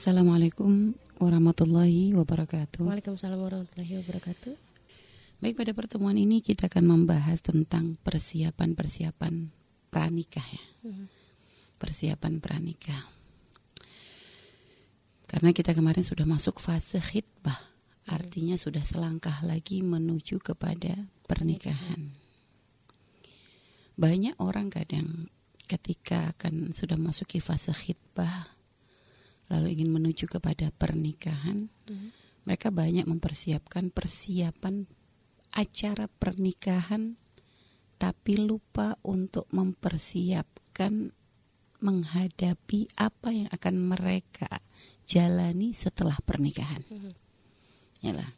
Assalamualaikum warahmatullahi wabarakatuh. Waalaikumsalam warahmatullahi wabarakatuh. Baik pada pertemuan ini kita akan membahas tentang persiapan-persiapan pranikah ya. Hmm. Persiapan pranikah. Karena kita kemarin sudah masuk fase khidbah, artinya sudah selangkah lagi menuju kepada pernikahan. Banyak orang kadang ketika akan sudah masuk ke fase khidbah lalu ingin menuju kepada pernikahan, Hmm. mereka banyak mempersiapkan persiapan acara pernikahan tapi lupa untuk mempersiapkan menghadapi apa yang akan mereka jalani setelah pernikahan. Mhm. Yalah.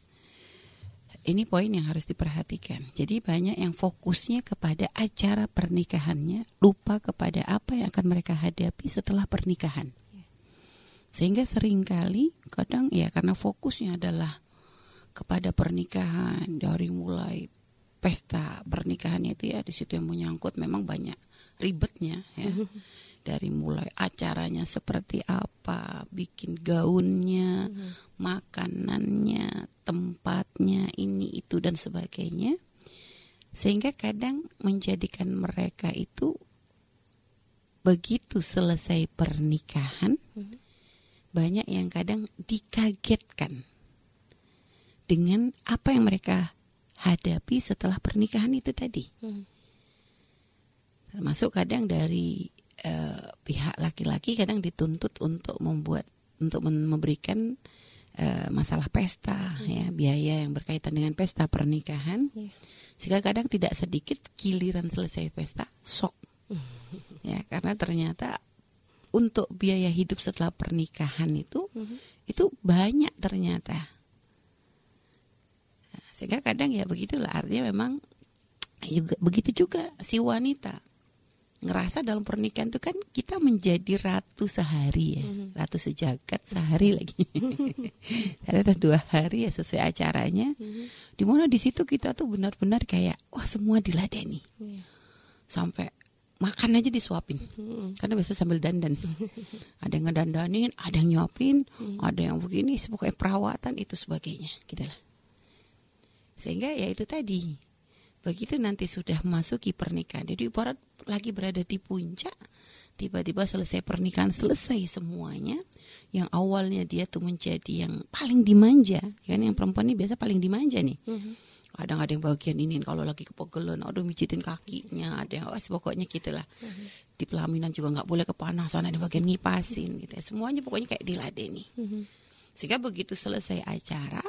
Ini poin yang harus diperhatikan. Jadi banyak yang fokusnya kepada acara pernikahannya, lupa kepada apa yang akan mereka hadapi setelah pernikahan. Sehingga sering kali kadang ya karena fokusnya adalah kepada pernikahan dari mulai pesta pernikahannya itu ya di situ yang menyangkut memang banyak ribetnya ya. Dari mulai acaranya seperti apa, bikin gaunnya, makanannya, tempatnya, ini itu dan sebagainya. Sehingga kadang menjadikan mereka itu begitu selesai pernikahan Mhm. Banyak yang kadang dikagetkan dengan apa yang mereka hadapi setelah pernikahan itu tadi. Mhm. Termasuk kadang dari eh, pihak laki-laki kadang dituntut untuk membuat untuk memberikan eh, masalah pesta ya, biaya yang berkaitan dengan pesta pernikahan. Iya. Sehingga kadang tidak sedikit giliran selesai pesta sok. ya, karena ternyata untuk biaya hidup setelah pernikahan itu Mhm. itu banyak ternyata. Sehingga kadang ya begitulah artinya memang juga begitu juga si wanita ngerasa dalam pernikahan itu kan kita menjadi ratu sehari ya, Mhm. ratu sejagat sehari lagi. Ternyata dua hari ya sesuai acaranya. Mhm. Di mana di situ kita tuh benar-benar kayak wah semua diladeni Iya. sampai makan aja disuapin. Mhm. karena biasa sambil dandan. Ada yang ngedandanin ada yang nyuapin ada yang begini pokoknya perawatan itu sebagainya gitu lah. Sehingga ya itu tadi begitu nanti sudah masuki pernikahan. Jadi ibarat lagi berada di puncak tiba-tiba selesai pernikahan selesai semuanya yang awalnya dia tuh menjadi yang paling dimanja. Kan yang perempuan ini biasa paling dimanja nih. Mhm. Kadang ada yang bagian ini kalau lagi kepegelan yang mijitin kakinya ada yang oh, pokoknya gitulah di pelaminan juga nggak boleh kepanasan ada bagian ngipasin gitu ya. semuanya pokoknya kayak diladeni Mhm. sehingga begitu selesai acara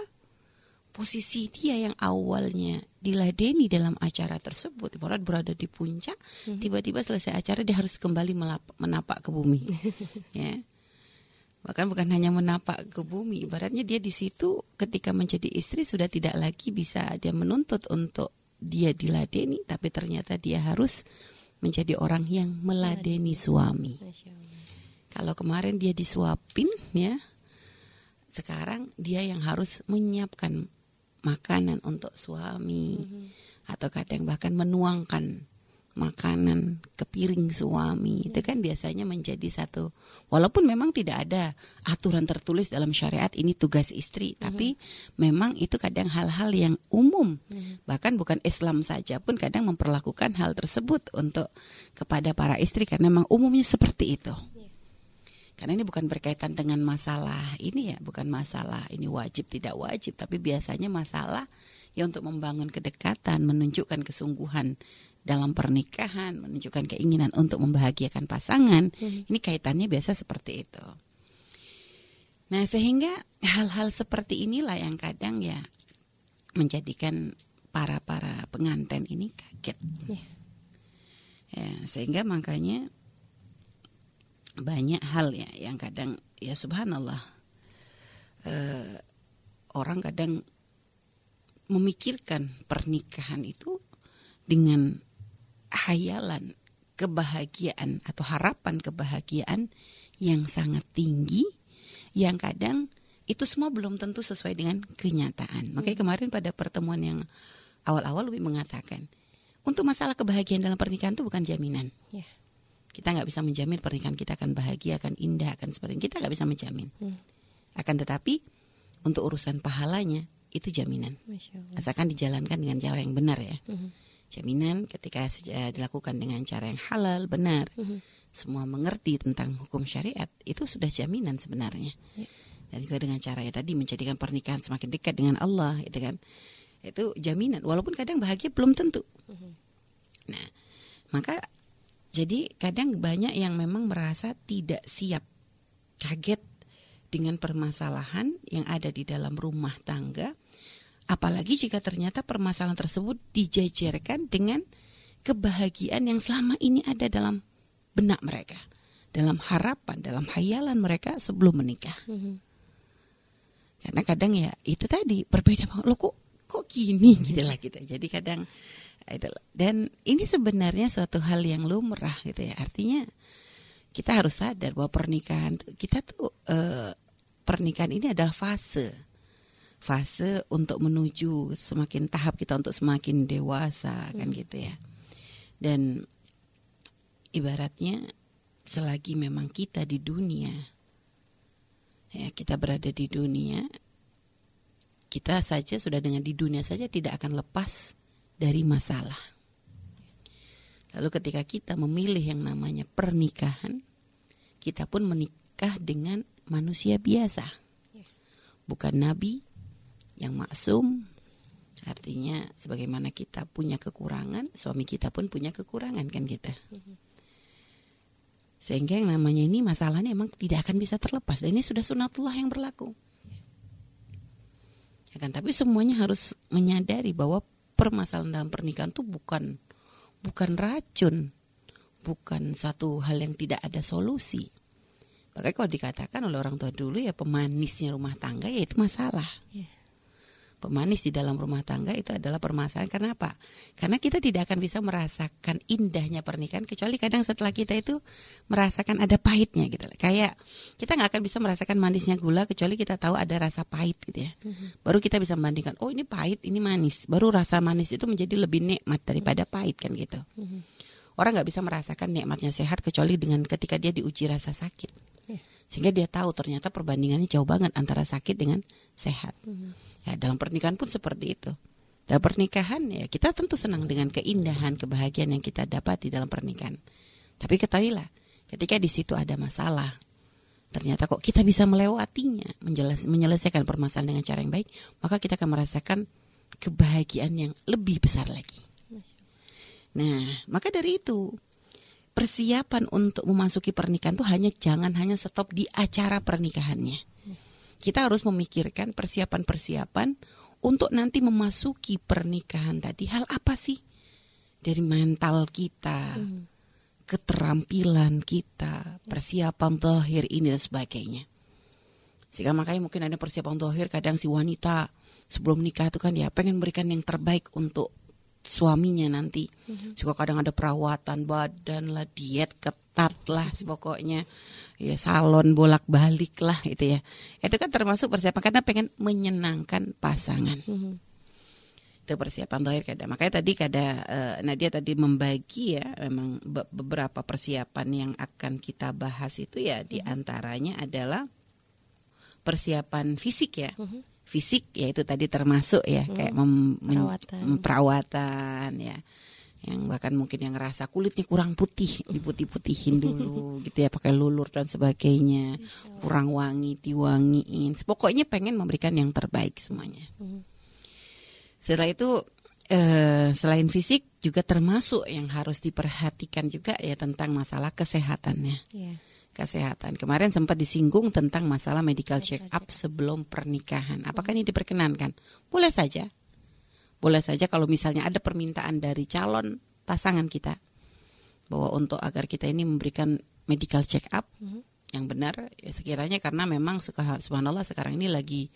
posisi dia yang awalnya diladeni dalam acara tersebut ibarat berada di puncak tiba-tiba selesai acara dia harus kembali melap- menapak ke bumi ya bahkan bukan hanya menapak ke bumi ibaratnya dia di situ ketika menjadi istri sudah tidak lagi bisa dia menuntut untuk dia diladeni tapi ternyata dia harus menjadi orang yang meladeni suami. Kalau kemarin dia disuapin ya, sekarang dia yang harus menyiapkan makanan untuk suami. Atau kadang bahkan menuangkan makanan ke piring suami. Itu kan biasanya menjadi satu walaupun memang tidak ada aturan tertulis dalam syariat ini tugas istri. Tapi memang itu kadang hal-hal yang umum. Bahkan bukan Islam saja pun kadang memperlakukan hal tersebut untuk kepada para istri karena memang umumnya seperti itu. Karena ini bukan berkaitan dengan masalah ini ya, bukan masalah ini wajib tidak wajib, tapi biasanya masalah ya untuk membangun kedekatan, menunjukkan kesungguhan dalam pernikahan, menunjukkan keinginan untuk membahagiakan pasangan. Ini kaitannya biasa seperti itu. Nah, sehingga hal-hal seperti inilah yang kadang ya menjadikan para-para pengantin ini kaget. Iya. Ya, sehingga makanya banyak hal ya yang kadang ya subhanallah eh, orang kadang memikirkan pernikahan itu dengan hayalan kebahagiaan atau harapan kebahagiaan yang sangat tinggi yang kadang itu semua belum tentu sesuai dengan kenyataan. Makanya kemarin pada pertemuan yang awal-awal lebih mengatakan untuk masalah kebahagiaan dalam pernikahan itu bukan jaminan. Ya. Kita nggak bisa menjamin pernikahan kita akan bahagia, akan indah, akan seperti ini. Kita nggak bisa menjamin. Hmm. Akan tetapi untuk urusan pahalanya itu jaminan. Asalkan dijalankan dengan cara yang benar ya. Mhm. Jaminan ketika eh, dilakukan dengan cara yang halal, benar. Mhm. Semua mengerti tentang hukum syariat itu sudah jaminan sebenarnya. Ya. Dan juga dengan cara ya tadi menjadikan pernikahan semakin dekat dengan Allah, itu kan. Itu jaminan. Walaupun kadang bahagia belum tentu. Mhm. Nah, maka jadi kadang banyak yang memang merasa tidak siap, kaget dengan permasalahan yang ada di dalam rumah tangga, apalagi jika ternyata permasalahan tersebut dijajarkan dengan kebahagiaan yang selama ini ada dalam benak mereka, dalam harapan, dalam hayalan mereka sebelum menikah. Mhm. Karena kadang ya itu tadi berbeda banget. Loh kok kok gini gitu lah gitu. Jadi kadang itu dan ini sebenarnya suatu hal yang lumrah gitu ya. Artinya kita harus sadar bahwa pernikahan kita tuh eh, pernikahan ini adalah fase fase untuk menuju semakin tahap kita untuk semakin dewasa kan gitu ya. Dan ibaratnya selagi memang kita di dunia ya kita berada di dunia kita saja sudah dengan di dunia saja tidak akan lepas dari masalah. Lalu ketika kita memilih yang namanya pernikahan, kita pun menikah dengan manusia biasa. Bukan nabi yang maksum. Artinya sebagaimana kita punya kekurangan, suami kita pun punya kekurangan kan kita. Sehingga yang namanya ini masalahnya emang tidak akan bisa terlepas. Dan ini sudah sunatullah yang berlaku. Ya kan, tapi semuanya harus menyadari bahwa permasalahan dalam pernikahan itu bukan bukan racun, bukan satu hal yang tidak ada solusi. Makanya kalau dikatakan oleh orang tua dulu ya pemanisnya rumah tangga ya itu masalah. Ya. Pemanis di dalam rumah tangga itu adalah permasalahan. Karena apa? Karena kita tidak akan bisa merasakan indahnya pernikahan kecuali kadang setelah kita itu merasakan ada pahitnya gitu. Kayak kita nggak akan bisa merasakan manisnya gula kecuali kita tahu ada rasa pahit gitu ya. Baru kita bisa membandingkan, oh ini pahit, ini manis. Baru rasa manis itu menjadi lebih nikmat daripada pahit kan gitu. Orang nggak bisa merasakan nikmatnya sehat kecuali dengan ketika dia diuji rasa sakit. Ya. Sehingga dia tahu ternyata perbandingannya jauh banget antara sakit dengan sehat. Ya, dalam pernikahan pun seperti itu. Dalam pernikahan ya kita tentu senang dengan keindahan, kebahagiaan yang kita dapat di dalam pernikahan. Tapi ketahuilah, ketika di situ ada masalah, ternyata kok kita bisa melewatinya, menyelesaikan permasalahan dengan cara yang baik, maka kita akan merasakan kebahagiaan yang lebih besar lagi. Nah, maka dari itu persiapan untuk memasuki pernikahan tuh hanya jangan hanya stop di acara pernikahannya. Kita harus memikirkan persiapan-persiapan untuk nanti memasuki pernikahan tadi. Hal apa sih dari mental kita, keterampilan kita, persiapan zahir ini dan sebagainya. Sehingga makanya mungkin ada persiapan zahir kadang si wanita sebelum nikah itu kan ya pengen berikan yang terbaik untuk suaminya nanti. Juga kadang ada perawatan badan lah, diet ketat lah, pokoknya ya salon bolak-balik lah itu ya. Itu kan termasuk persiapan karena pengen menyenangkan pasangan. Mhm. Itu persiapan zahir kada. Makanya tadi kada eh, Nadia tadi membagi ya memang be- beberapa persiapan yang akan kita bahas itu ya di antaranya adalah persiapan fisik ya. Mhm. Fisik ya itu tadi termasuk ya kayak mem- Perawatan. mem- perawatan ya yang bahkan mungkin yang ngerasa kulitnya kurang putih diputih-putihin dulu gitu ya pakai lulur dan sebagainya kurang wangi diwangiin pokoknya pengen memberikan yang terbaik semuanya Mhm. setelah itu eh, selain fisik juga termasuk yang harus diperhatikan juga ya tentang masalah kesehatannya Ya. Kesehatan. Kemarin sempat disinggung tentang masalah medical check up sebelum pernikahan. Apakah ini diperkenankan? Boleh saja. Boleh saja kalau misalnya ada permintaan dari calon pasangan kita bahwa untuk agar kita ini memberikan medical check up Mhm. yang benar ya sekiranya karena memang suka subhanallah sekarang ini lagi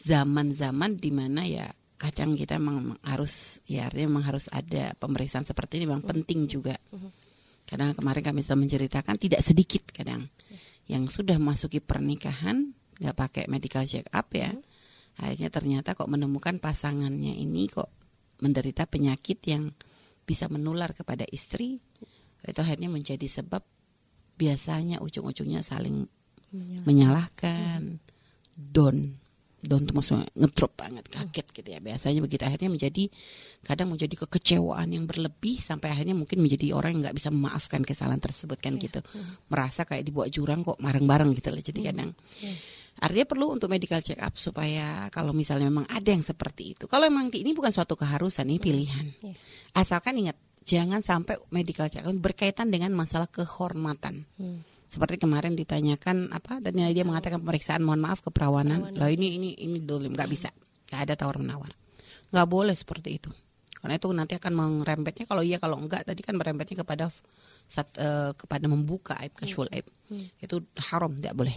zaman-zaman di mana ya kadang kita memang harus ya artinya memang harus ada pemeriksaan seperti ini memang penting juga karena kemarin kami sudah menceritakan tidak sedikit kadang. Yang sudah masuki pernikahan nggak pakai medical check up ya. Akhirnya ternyata kok menemukan pasangannya ini kok menderita penyakit yang bisa menular kepada istri. Itu akhirnya menjadi sebab biasanya ujung-ujungnya saling Menyalahkan. menyalahkan. Don don itu maksudnya ngedrop banget kaget gitu ya. Biasanya begitu akhirnya menjadi kadang menjadi kekecewaan yang berlebih sampai akhirnya mungkin menjadi orang yang nggak bisa memaafkan kesalahan tersebut kan gitu. merasa kayak dibawa jurang kok bareng-bareng gitu loh jadi kadang. artinya perlu untuk medical check up supaya kalau misalnya memang ada yang seperti itu. Kalau memang ini bukan suatu keharusan ini pilihan. Iya. asalkan ingat jangan sampai medical check up berkaitan dengan masalah kehormatan. Hmm. Seperti kemarin ditanyakan apa dan dia mengatakan pemeriksaan mohon maaf keperawanan. Perawanan. loh ini ini ini dolim nggak bisa. Nggak ada tawar menawar nggak boleh seperti itu. Karena itu nanti akan merembetnya kalau iya kalau enggak tadi kan merembetnya kepada sat- eh, kepada membuka aib kashful aib. Itu haram tidak boleh.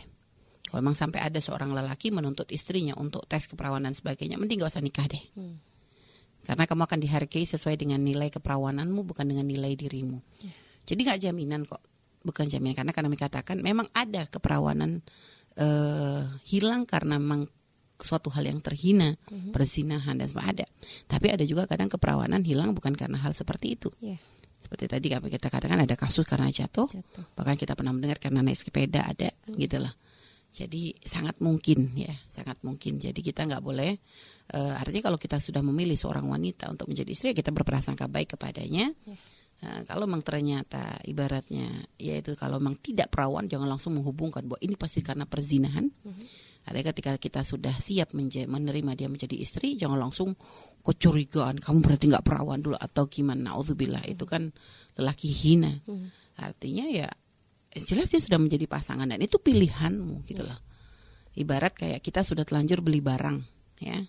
Kalau memang sampai ada seorang lelaki menuntut istrinya untuk tes keperawanan dan sebagainya mending gak usah nikah deh. Hmm. karena kamu akan dihargai sesuai dengan nilai keperawananmu bukan dengan nilai dirimu. Jadi nggak jaminan kok, bukan jaminan karena kami katakan memang ada keperawanan eh, hilang karena memang suatu hal yang terhina, perzinahan dan sebagainya ada. Tapi ada juga kadang keperawanan hilang bukan karena hal seperti itu. Iya. Seperti tadi kami kita katakan ada kasus karena jatuh, Jatuh. bahkan kita pernah mendengar karena naik sepeda ada, gitu lah. Jadi sangat mungkin ya, sangat mungkin. Jadi kita nggak boleh. eh, artinya kalau kita sudah memilih seorang wanita untuk menjadi istri, ya kita berprasangka baik kepadanya. Eh, kalau memang ternyata ibaratnya, yaitu kalau memang tidak perawan, jangan langsung menghubungkan bahwa ini pasti karena perzinahan. Ada ketika kita sudah siap menja- menerima dia menjadi istri, jangan langsung kecurigaan, kamu berarti nggak perawan dulu atau gimana? Naudzubillah itu kan lelaki hina. Artinya ya jelas dia sudah menjadi pasangan dan itu pilihanmu gitu loh. Ibarat kayak kita sudah telanjur beli barang ya.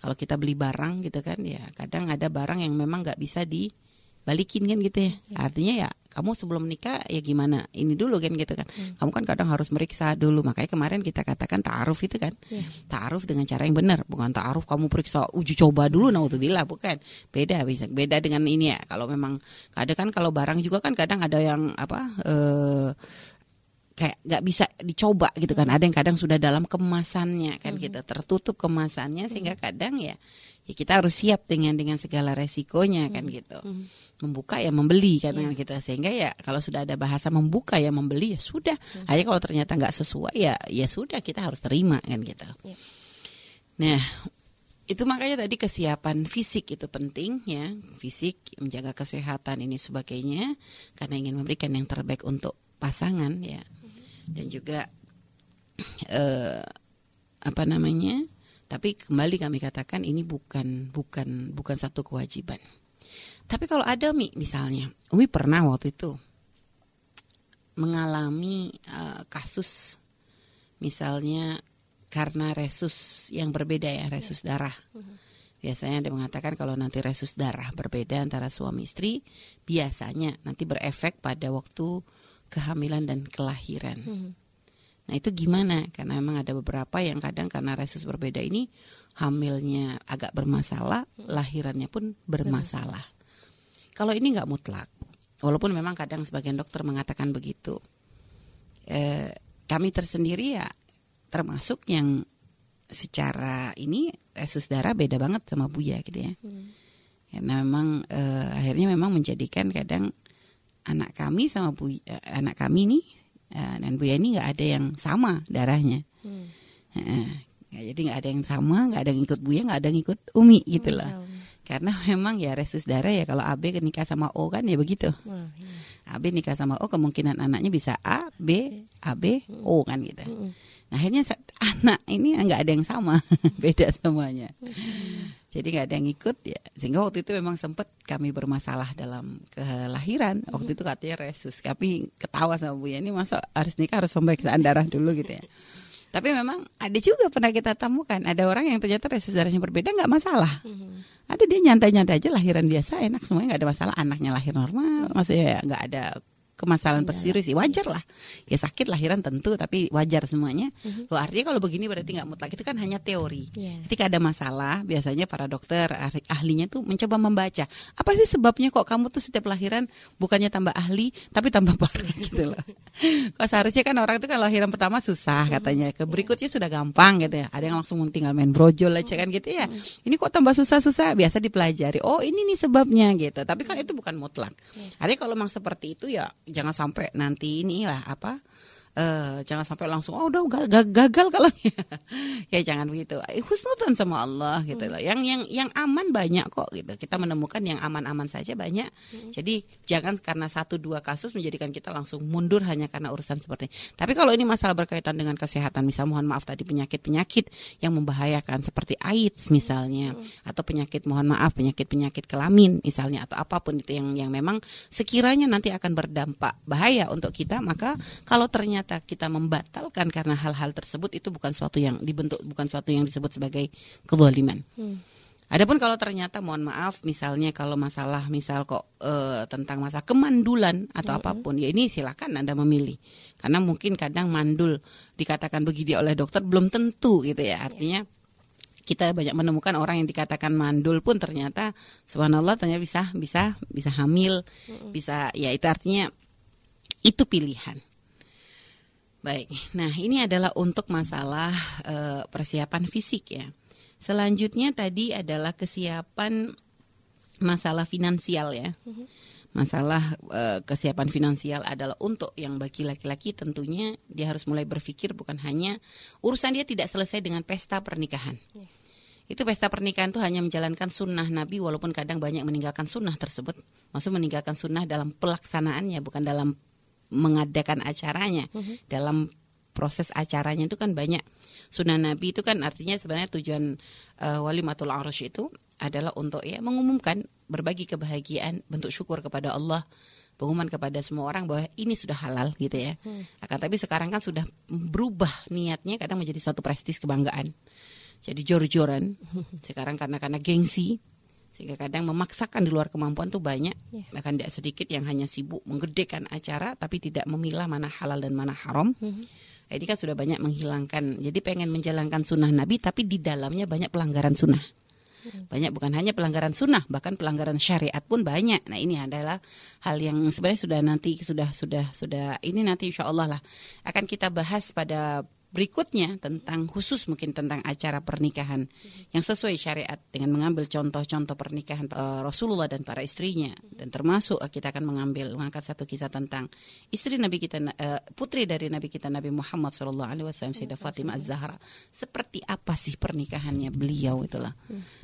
Kalau kita beli barang gitu kan ya kadang ada barang yang memang nggak bisa dibalikin kan gitu ya. Artinya ya kamu sebelum nikah ya gimana ini dulu kan gitu kan. Kamu kan kadang harus meriksa dulu makanya kemarin kita katakan taaruf itu kan. Iya. Taaruf dengan cara yang benar bukan taaruf kamu periksa uji coba dulu naudzubillah bukan. Beda bisa beda dengan ini ya. Kalau memang ada kan kalau barang juga kan kadang ada yang apa eh kayak nggak bisa dicoba gitu kan ada yang kadang sudah dalam kemasannya kan gitu tertutup kemasannya sehingga kadang ya ya kita harus siap dengan dengan segala resikonya kan gitu. Membuka ya membeli kan dengan kita sehingga ya kalau sudah ada bahasa membuka ya membeli ya sudah. Hanya kalau ternyata nggak sesuai ya ya sudah kita harus terima kan gitu. Iya. nah itu makanya tadi kesiapan fisik itu penting ya. Fisik menjaga kesehatan ini sebagainya karena ingin memberikan yang terbaik untuk pasangan ya. Dan juga eh, apa namanya tapi kembali kami katakan ini bukan bukan bukan satu kewajiban. Tapi kalau ada mi misalnya umi pernah waktu itu mengalami eh, kasus misalnya karena resus yang berbeda ya resus darah. Biasanya ada mengatakan kalau nanti resus darah berbeda antara suami istri biasanya nanti berefek pada waktu kehamilan dan kelahiran Nah itu gimana? Karena memang ada beberapa yang kadang karena resus berbeda ini hamilnya agak bermasalah, lahirannya pun bermasalah. Kalau ini nggak mutlak, walaupun memang kadang sebagian dokter mengatakan begitu. Eh, kami tersendiri ya termasuk yang secara ini resus darah beda banget sama Buya gitu ya. Karena memang eh, akhirnya memang menjadikan kadang anak kami sama Bu eh, anak kami nih eh, dan Buya ini nggak ada yang sama darahnya. Hmm. Nggak- jadi nggak ada yang sama, nggak ada yang ikut Buya, nggak ada yang ikut Umi gitu Hmm, lah. tahu. Karena memang ya resus darah ya kalau AB nikah sama O kan ya begitu. Wah, iya. AB nikah sama O kemungkinan anaknya bisa A, B, AB, O kan gitu. Nah akhirnya anak ini nggak ada yang sama, beda semuanya. Jadi nggak ada yang ikut ya. Sehingga waktu itu memang sempat kami bermasalah dalam kelahiran. Waktu itu katanya resus. Tapi ketawa sama Bu ini masa harus nikah harus pemeriksaan darah dulu gitu ya. Tapi memang ada juga pernah kita temukan ada orang yang ternyata resus darahnya berbeda nggak masalah. Ada dia nyantai-nyantai aja lahiran biasa enak semuanya nggak ada masalah anaknya lahir normal, maksudnya nggak ada kemasalan perserius sih wajar lah. Ya sakit lahiran tentu tapi wajar semuanya. Loh artinya kalau begini berarti nggak mutlak itu kan hanya teori. Iya. Ketika ada masalah biasanya para dokter ahli- ahlinya tuh mencoba membaca apa sih sebabnya kok kamu tuh setiap lahiran bukannya tambah ahli tapi tambah parah gitu loh. Kok seharusnya kan orang itu kan lahiran pertama susah katanya, ke berikutnya sudah gampang gitu ya. Ada yang langsung tinggal main brojol aja kan gitu ya. Ini kok tambah susah-susah biasa dipelajari. Oh ini nih sebabnya gitu. Tapi kan itu bukan mutlak. Artinya kalau memang seperti itu ya jangan sampai nanti inilah apa eh jangan sampai langsung oh udah ga- ga- gagal kalau ya. Jangan begitu. Husnudan sama Allah gitu loh. Yang yang yang aman banyak kok gitu. Kita menemukan yang aman-aman saja banyak. Jadi jangan karena satu dua kasus menjadikan kita langsung mundur hanya karena urusan seperti ini. tapi kalau ini masalah berkaitan dengan kesehatan misal mohon maaf tadi penyakit-penyakit yang membahayakan seperti AIDS misalnya atau penyakit mohon maaf penyakit-penyakit kelamin misalnya atau apa pun itu yang yang memang sekiranya nanti akan berdampak bahaya untuk kita maka kalau ternyata kita membatalkan karena hal-hal tersebut itu bukan suatu yang dibentuk bukan suatu yang disebut sebagai kezaliman. Adapun kalau ternyata mohon maaf misalnya kalau masalah misal kok eh, tentang masa kemandulan atau apa pun ya ini silakan Anda memilih. Karena mungkin kadang mandul dikatakan begini oleh dokter belum tentu gitu ya. Artinya kita banyak menemukan orang yang dikatakan mandul pun ternyata subhanallah ternyata bisa bisa bisa hamil, bisa ya itu artinya itu pilihan. Baik, nah ini adalah untuk masalah eh, persiapan fisik ya. Selanjutnya tadi adalah kesiapan masalah finansial ya. Masalah eh, kesiapan finansial adalah untuk yang bagi laki-laki tentunya dia harus mulai berpikir bukan hanya urusan dia tidak selesai dengan pesta pernikahan. Itu pesta pernikahan itu hanya menjalankan sunnah Nabi walaupun kadang banyak meninggalkan sunnah tersebut. Maksud meninggalkan sunnah dalam pelaksanaannya bukan dalam mengadakan acaranya. Dalam proses acaranya itu kan banyak. Sunnah Nabi itu kan artinya sebenarnya tujuan uh, walimatul arusy itu adalah untuk ya mengumumkan berbagi kebahagiaan, bentuk syukur kepada Allah, pengumuman kepada semua orang bahwa ini sudah halal gitu ya. Akan tapi sekarang kan sudah berubah niatnya kadang menjadi suatu prestis kebanggaan. Jadi jor-joran. Sekarang karena karena gengsi sehingga kadang memaksakan di luar kemampuan tuh banyak. Ya. bahkan tidak sedikit yang hanya sibuk menggedekan acara tapi tidak memilah mana halal dan mana haram. Nah, ini kan sudah banyak menghilangkan. Jadi pengen menjalankan sunnah Nabi tapi di dalamnya banyak pelanggaran sunnah. Banyak bukan hanya pelanggaran sunnah bahkan pelanggaran syariat pun banyak. Nah ini adalah hal yang sebenarnya sudah nanti sudah sudah sudah ini nanti insya Allah lah akan kita bahas pada berikutnya tentang khusus mungkin tentang acara pernikahan yang sesuai syariat dengan mengambil contoh-contoh pernikahan eh, Rasulullah dan para istrinya. Dan termasuk eh, kita akan mengambil mengangkat satu kisah tentang istri Nabi kita eh, putri dari Nabi kita Nabi Muhammad Shallallahu Alaihi Wasallam Sayyidah Fatimah Az-Zahra. Seperti apa sih pernikahannya beliau itulah.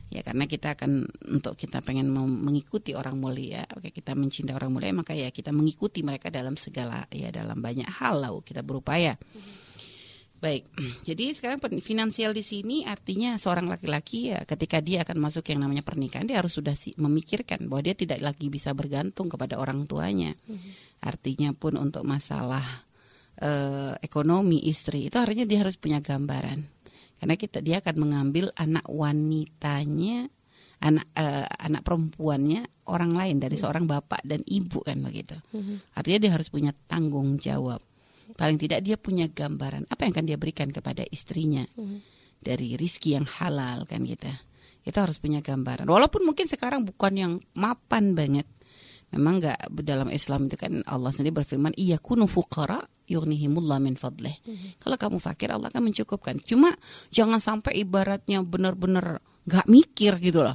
Ya karena kita akan untuk kita pengen mengikuti orang mulia oke kita mencintai orang mulia maka ya kita mengikuti mereka dalam segala ya dalam banyak hal lah kita berupaya Baik, jadi sekarang finansial di sini artinya seorang laki-laki ya ketika dia akan masuk yang namanya pernikahan dia harus sudah si- memikirkan bahwa dia tidak lagi bisa bergantung kepada orang tuanya. Artinya pun untuk masalah eh, ekonomi istri itu artinya dia harus punya gambaran. Karena kita dia akan mengambil anak wanitanya, anak eh, anak perempuannya orang lain dari seorang bapak dan ibu kan begitu. Artinya dia harus punya tanggung jawab paling tidak dia punya gambaran apa yang akan dia berikan kepada istrinya. Dari rizki yang halal kan kita kita harus punya gambaran. Walaupun mungkin sekarang bukan yang mapan banget. Memang nggak dalam Islam itu kan Allah sendiri berfirman iya kunu fuqara yughnihimullah min fadlih. Kalau kamu fakir Allah akan mencukupkan. Cuma jangan sampai ibaratnya benar-benar nggak mikir gitu loh.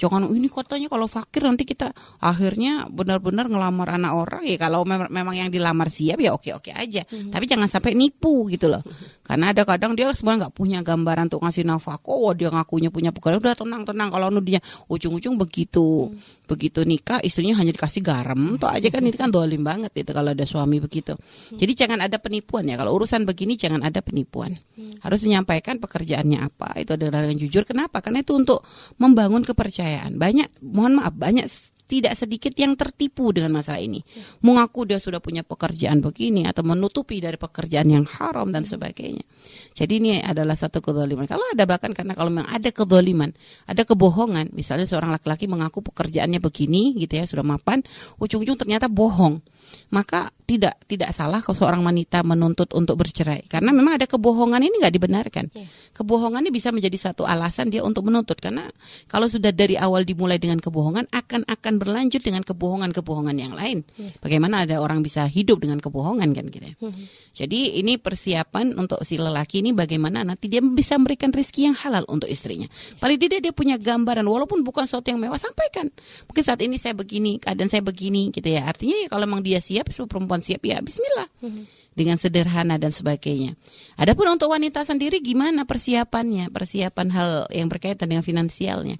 Jangan ini katanya kalau fakir nanti kita akhirnya benar-benar ngelamar anak orang. Ya kalau mem- memang yang dilamar siap ya oke oke aja. Tapi jangan sampai nipu gitu loh. Karena ada kadang dia sebenarnya nggak punya gambaran untuk ngasih nafkah. Oh dia ngakunya punya pekerjaan. Udah tenang tenang kalau nudinya ujung-ujung begitu. Begitu nikah istrinya hanya dikasih garam. Tuh aja kan ini kan dolim banget itu kalau ada suami begitu. Jadi jangan ada penipuan ya. Kalau urusan begini jangan ada penipuan. Harus menyampaikan pekerjaannya apa. Itu adalah dengan jujur. Kenapa? Karena itu untuk membangun kepercayaan banyak mohon maaf banyak tidak sedikit yang tertipu dengan masalah ini. Mengaku dia sudah punya pekerjaan begini atau menutupi dari pekerjaan yang haram dan sebagainya. Jadi ini adalah satu kedoliman. Kalau ada bahkan karena kalau memang ada kedoliman, ada kebohongan, misalnya seorang laki-laki mengaku pekerjaannya begini gitu ya sudah mapan, ujung-ujung ternyata bohong maka tidak tidak salah kalau seorang wanita menuntut untuk bercerai karena memang ada kebohongan ini nggak dibenarkan. Yeah. Kebohongan ini bisa menjadi satu alasan dia untuk menuntut karena kalau sudah dari awal dimulai dengan kebohongan akan akan berlanjut dengan kebohongan-kebohongan yang lain. Yeah. Bagaimana ada orang bisa hidup dengan kebohongan kan gitu. Mm -hmm. Jadi ini persiapan untuk si lelaki ini bagaimana nanti dia bisa memberikan rezeki yang halal untuk istrinya. Yeah. Paling tidak dia punya gambaran walaupun bukan sesuatu yang mewah sampaikan. Mungkin saat ini saya begini, keadaan saya begini gitu ya. Artinya ya kalau memang dia siap, perempuan siap ya Bismillah. Hmm. Dengan sederhana dan sebagainya. Adapun untuk wanita sendiri gimana persiapannya, persiapan hal yang berkaitan dengan finansialnya.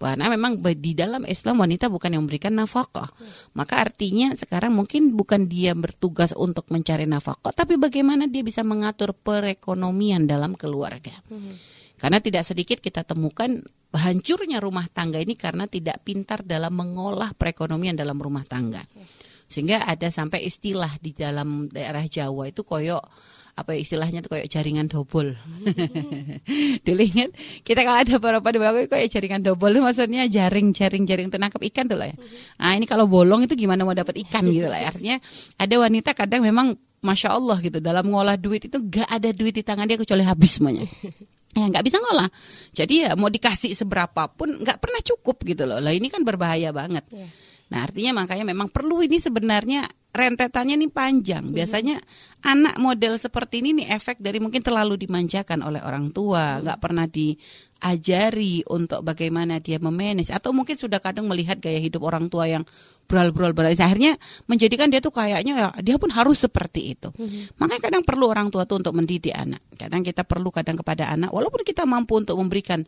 Karena memang di dalam Islam wanita bukan yang memberikan nafkah. Maka artinya sekarang mungkin bukan dia bertugas untuk mencari nafkah, tapi bagaimana dia bisa mengatur perekonomian dalam keluarga. Hmm. Karena tidak sedikit kita temukan hancurnya rumah tangga ini karena tidak pintar dalam mengolah perekonomian dalam rumah tangga. Sehingga ada sampai istilah di dalam daerah Jawa itu koyok apa istilahnya tuh kayak jaringan dobol. Dulu ingat kita kalau ada beberapa di belakang kayak jaringan dobol itu maksudnya jaring jaring jaring untuk nangkap ikan tuh lah ya. Nah ini kalau bolong itu gimana mau dapat ikan gitu lah ya. Artinya ada wanita kadang memang masya Allah gitu dalam ngolah duit itu gak ada duit di tangan dia kecuali habis semuanya. ya nggak bisa ngolah. Jadi ya mau dikasih seberapa pun nggak pernah cukup gitu loh. Lah ini kan berbahaya banget. Yeah. Nah, artinya makanya memang perlu ini sebenarnya rentetannya ini panjang. Biasanya anak model seperti ini nih efek dari mungkin terlalu dimanjakan oleh orang tua, nggak pernah diajari untuk bagaimana dia memanage atau mungkin sudah kadang melihat gaya hidup orang tua yang beral-beral beral akhirnya menjadikan dia tuh kayaknya ya dia pun harus seperti itu. Mm-hmm. Makanya kadang perlu orang tua tuh untuk mendidik anak. Kadang kita perlu kadang kepada anak walaupun kita mampu untuk memberikan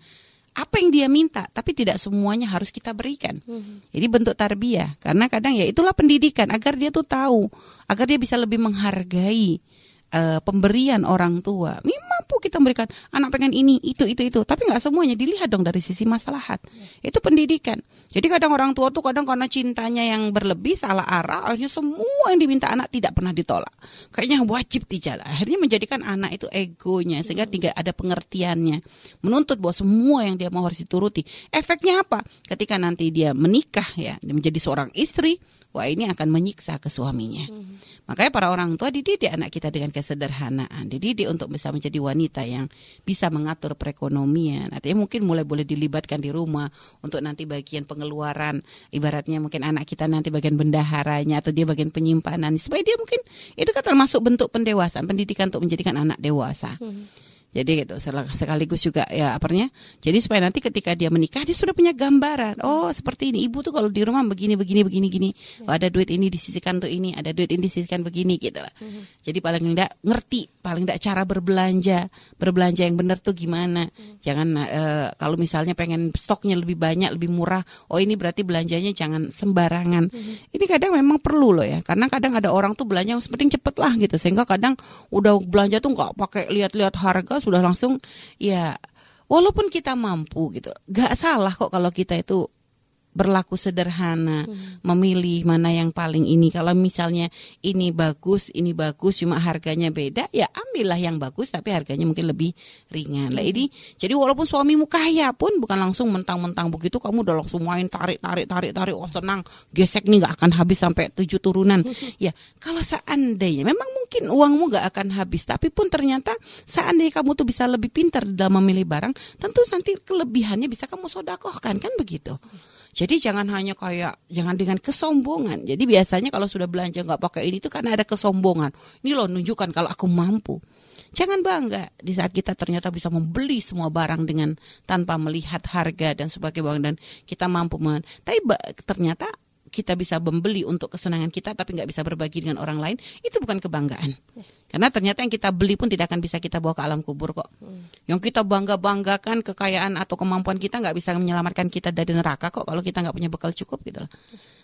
apa yang dia minta, tapi tidak semuanya harus kita berikan. Hmm. Jadi bentuk tarbiyah, karena kadang ya itulah pendidikan agar dia tuh tahu, agar dia bisa lebih menghargai uh, pemberian orang tua. Memang mampu kita memberikan anak pengen ini, itu, itu, itu. Tapi nggak semuanya dilihat dong dari sisi masalahat. Ya. Itu pendidikan. Jadi kadang orang tua tuh kadang karena cintanya yang berlebih salah arah, akhirnya semua yang diminta anak tidak pernah ditolak. Kayaknya wajib dijalan. Akhirnya menjadikan anak itu egonya sehingga tidak ada pengertiannya. Menuntut bahwa semua yang dia mau harus dituruti. Efeknya apa? Ketika nanti dia menikah ya, menjadi seorang istri, wah ini akan menyiksa ke suaminya. Hmm. Makanya para orang tua dididik anak kita dengan kesederhanaan, dididik untuk bisa menjadi wanita yang bisa mengatur perekonomian. Artinya mungkin mulai boleh dilibatkan di rumah untuk nanti bagian pengeluaran, ibaratnya mungkin anak kita nanti bagian bendaharanya atau dia bagian penyimpanan, supaya dia mungkin itu kan termasuk bentuk pendewasaan, pendidikan untuk menjadikan anak dewasa. Hmm. Jadi gitu sekaligus juga ya apanya. Jadi supaya nanti ketika dia menikah dia sudah punya gambaran. Oh seperti ini ibu tuh kalau di rumah begini begini begini gini. Ya. Oh, ada duit ini disisihkan tuh ini, ada duit ini disisihkan begini gitu lah. Hmm. Jadi paling tidak ngerti, paling tidak cara berbelanja, berbelanja yang benar tuh gimana. Hmm. Jangan uh, kalau misalnya pengen stoknya lebih banyak, lebih murah. Oh ini berarti belanjanya jangan sembarangan. Hmm. Ini kadang memang perlu loh ya. Karena kadang ada orang tuh belanja yang penting cepet lah gitu. Sehingga kadang udah belanja tuh nggak pakai lihat-lihat harga sudah langsung ya walaupun kita mampu gitu gak salah kok kalau kita itu berlaku sederhana, hmm. memilih mana yang paling ini. Kalau misalnya ini bagus, ini bagus, cuma harganya beda, ya ambillah yang bagus, tapi harganya mungkin lebih ringan. Hmm. Lah ini, jadi walaupun suamimu kaya pun bukan langsung mentang-mentang begitu, kamu udah langsung main tarik, tarik, tarik, tarik, oh tenang, gesek nih nggak akan habis sampai tujuh turunan. Hmm. Ya, kalau seandainya, memang mungkin uangmu nggak akan habis, tapi pun ternyata seandainya kamu tuh bisa lebih pintar dalam memilih barang, tentu nanti kelebihannya bisa kamu sodakohkan, kan begitu. Jadi jangan hanya kayak jangan dengan kesombongan. Jadi biasanya kalau sudah belanja nggak pakai ini itu karena ada kesombongan. Ini loh nunjukkan kalau aku mampu. Jangan bangga di saat kita ternyata bisa membeli semua barang dengan tanpa melihat harga dan sebagainya dan kita mampu men. Tapi ternyata kita bisa membeli untuk kesenangan kita tapi nggak bisa berbagi dengan orang lain itu bukan kebanggaan. Karena ternyata yang kita beli pun tidak akan bisa kita bawa ke alam kubur kok. Hmm. yang kita bangga banggakan kekayaan atau kemampuan kita nggak bisa menyelamatkan kita dari neraka kok kalau kita nggak punya bekal cukup gitu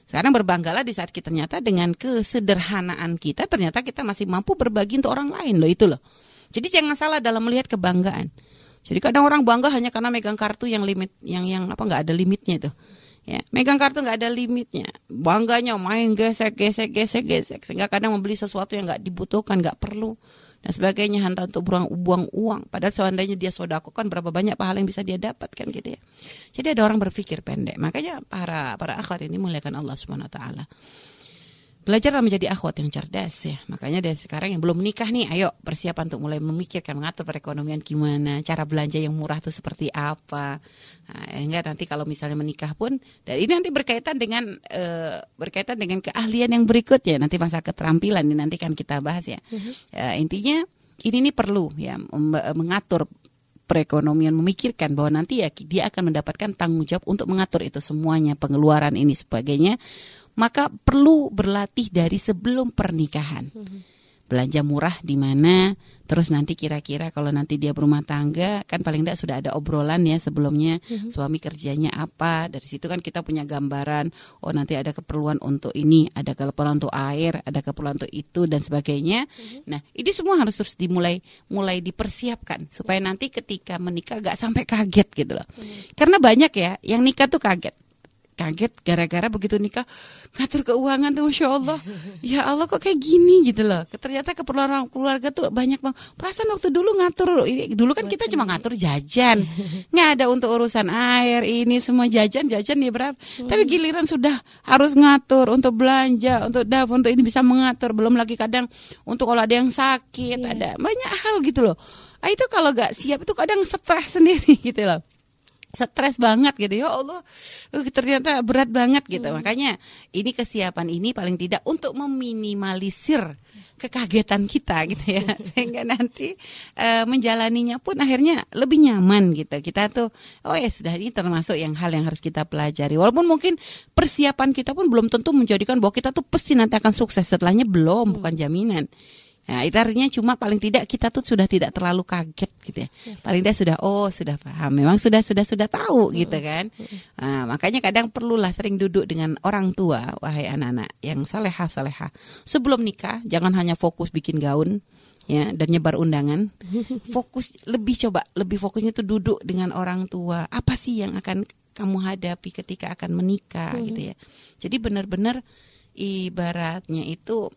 sekarang berbanggalah di saat kita ternyata dengan kesederhanaan kita ternyata kita masih mampu berbagi untuk orang lain loh itu loh. Jadi jangan salah dalam melihat kebanggaan. Jadi kadang orang bangga hanya karena megang kartu yang limit yang yang apa nggak ada limitnya itu Ya, megang kartu nggak ada limitnya. Bangganya main gesek, gesek, gesek, gesek. Sehingga kadang membeli sesuatu yang nggak dibutuhkan, nggak perlu. Dan sebagainya hanya untuk buang, buang uang. Padahal seandainya dia sodako kan berapa banyak pahala yang bisa dia dapatkan gitu ya. Jadi ada orang berpikir pendek. Makanya para para akhwat ini muliakan Allah subhanahu wa taala Belajarlah menjadi akhwat yang cerdas ya. Makanya dari sekarang yang belum menikah nih, ayo persiapan untuk mulai memikirkan mengatur perekonomian gimana, cara belanja yang murah itu seperti apa. Nah, enggak nanti kalau misalnya menikah pun, dan ini nanti berkaitan dengan uh, berkaitan dengan keahlian yang berikutnya. Nanti masa keterampilan ini nanti kan kita bahas ya. Uh-huh. Uh, intinya ini nih perlu ya mengatur perekonomian memikirkan bahwa nanti ya dia akan mendapatkan tanggung jawab untuk mengatur itu semuanya pengeluaran ini sebagainya maka perlu berlatih dari sebelum pernikahan. Belanja murah di mana, terus nanti kira-kira kalau nanti dia berumah tangga, kan paling tidak sudah ada obrolan ya sebelumnya suami kerjanya apa. Dari situ kan kita punya gambaran, oh nanti ada keperluan untuk ini, ada keperluan untuk air, ada keperluan untuk itu dan sebagainya. Nah, ini semua harus terus dimulai mulai dipersiapkan supaya nanti ketika menikah gak sampai kaget gitu loh. Karena banyak ya yang nikah tuh kaget kaget gara-gara begitu nikah. Ngatur keuangan tuh masya Allah. Ya Allah kok kayak gini gitu loh. Ternyata keperluan keluarga tuh banyak bang perasaan waktu dulu ngatur. Dulu kan kita cuma ngatur jajan. Nggak ada untuk urusan air ini semua jajan jajan ya berapa. Tapi giliran sudah harus ngatur untuk belanja untuk dapur untuk ini bisa mengatur. Belum lagi kadang untuk kalau ada yang sakit yeah. ada banyak hal gitu loh. Ah, itu kalau nggak siap itu kadang stres sendiri gitu loh stres banget gitu. Ya Allah uh, ternyata berat banget gitu. Hmm. makanya ini kesiapan ini paling tidak untuk meminimalisir kekagetan kita gitu ya. Sehingga nanti uh, menjalaninya pun akhirnya lebih nyaman gitu. Kita tuh oh ya sudah ini termasuk yang hal yang harus kita pelajari. Walaupun mungkin persiapan kita pun belum tentu menjadikan bahwa kita tuh pasti nanti akan sukses. Setelahnya belum hmm. bukan jaminan Nah, itu artinya cuma paling tidak kita tuh sudah tidak terlalu kaget gitu ya. ya. Paling tidak sudah oh sudah paham. Memang sudah sudah sudah tahu gitu kan. Nah, makanya kadang perlulah sering duduk dengan orang tua wahai anak-anak yang soleha soleha. Sebelum nikah jangan hanya fokus bikin gaun ya dan nyebar undangan. Fokus lebih coba lebih fokusnya tuh duduk dengan orang tua. Apa sih yang akan kamu hadapi ketika akan menikah gitu ya. Jadi benar-benar ibaratnya itu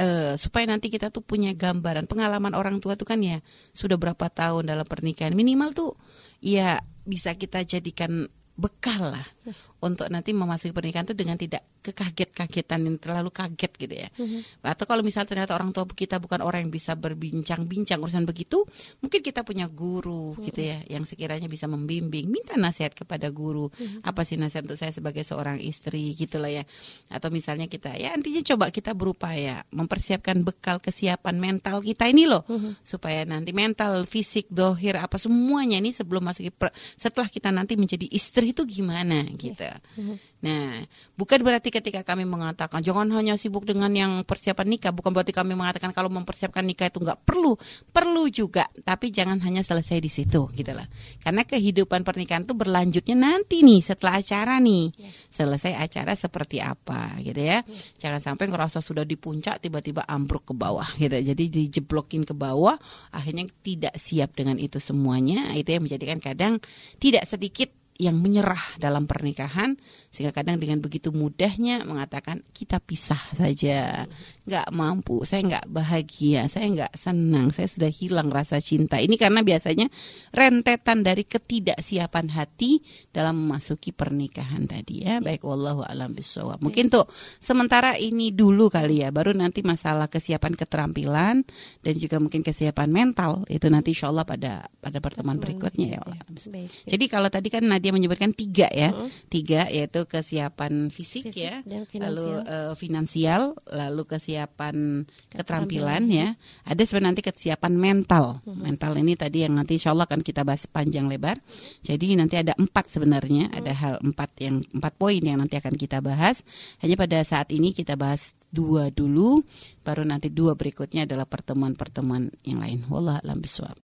uh, supaya nanti kita tuh punya gambaran. Pengalaman orang tua tuh kan ya sudah berapa tahun dalam pernikahan. Minimal tuh ya bisa kita jadikan bekal lah untuk nanti memasuki pernikahan itu dengan tidak kekaget-kagetan yang terlalu kaget gitu ya. Mm-hmm. Atau kalau misalnya ternyata orang tua kita bukan orang yang bisa berbincang-bincang urusan begitu, mungkin kita punya guru mm-hmm. gitu ya yang sekiranya bisa membimbing, minta nasihat kepada guru. Mm-hmm. Apa sih nasihat untuk saya sebagai seorang istri gitu lah ya. Atau misalnya kita ya intinya coba kita berupaya mempersiapkan bekal kesiapan mental kita ini loh mm-hmm. supaya nanti mental, fisik, dohir apa semuanya ini sebelum masuk setelah kita nanti menjadi istri itu gimana gitu. Mm-hmm. Nah, bukan berarti ketika kami mengatakan jangan hanya sibuk dengan yang persiapan nikah, bukan berarti kami mengatakan kalau mempersiapkan nikah itu nggak perlu, perlu juga, tapi jangan hanya selesai di situ, gitu lah. Karena kehidupan pernikahan itu berlanjutnya nanti nih setelah acara nih, ya. selesai acara seperti apa, gitu ya. ya. Jangan sampai ngerasa sudah di puncak tiba-tiba ambruk ke bawah, gitu. Jadi dijeblokin ke bawah, akhirnya tidak siap dengan itu semuanya. Itu yang menjadikan kadang tidak sedikit yang menyerah dalam pernikahan sehingga kadang dengan begitu mudahnya mengatakan kita pisah saja. Nggak mampu saya nggak bahagia saya nggak senang saya sudah hilang rasa cinta. Ini karena biasanya rentetan dari ketidaksiapan hati dalam memasuki pernikahan tadi ya. Baik wallahu alam bisawab mungkin tuh sementara ini dulu kali ya baru nanti masalah kesiapan keterampilan dan juga mungkin kesiapan mental itu nanti insya Allah pada pada pertemuan berikutnya ya Allah jadi kalau tadi kan Nadia menyebutkan tiga ya tiga yaitu itu kesiapan fisik, fisik ya, lalu uh, finansial, lalu kesiapan keterampilan ya. Ada sebenarnya nanti kesiapan mental. Uh-huh. Mental ini tadi yang nanti insya Allah akan kita bahas panjang lebar. Jadi nanti ada empat sebenarnya, ada hal empat yang empat poin yang nanti akan kita bahas. Hanya pada saat ini kita bahas dua dulu, baru nanti dua berikutnya adalah pertemuan-pertemuan yang lain. Wallah alam biswab.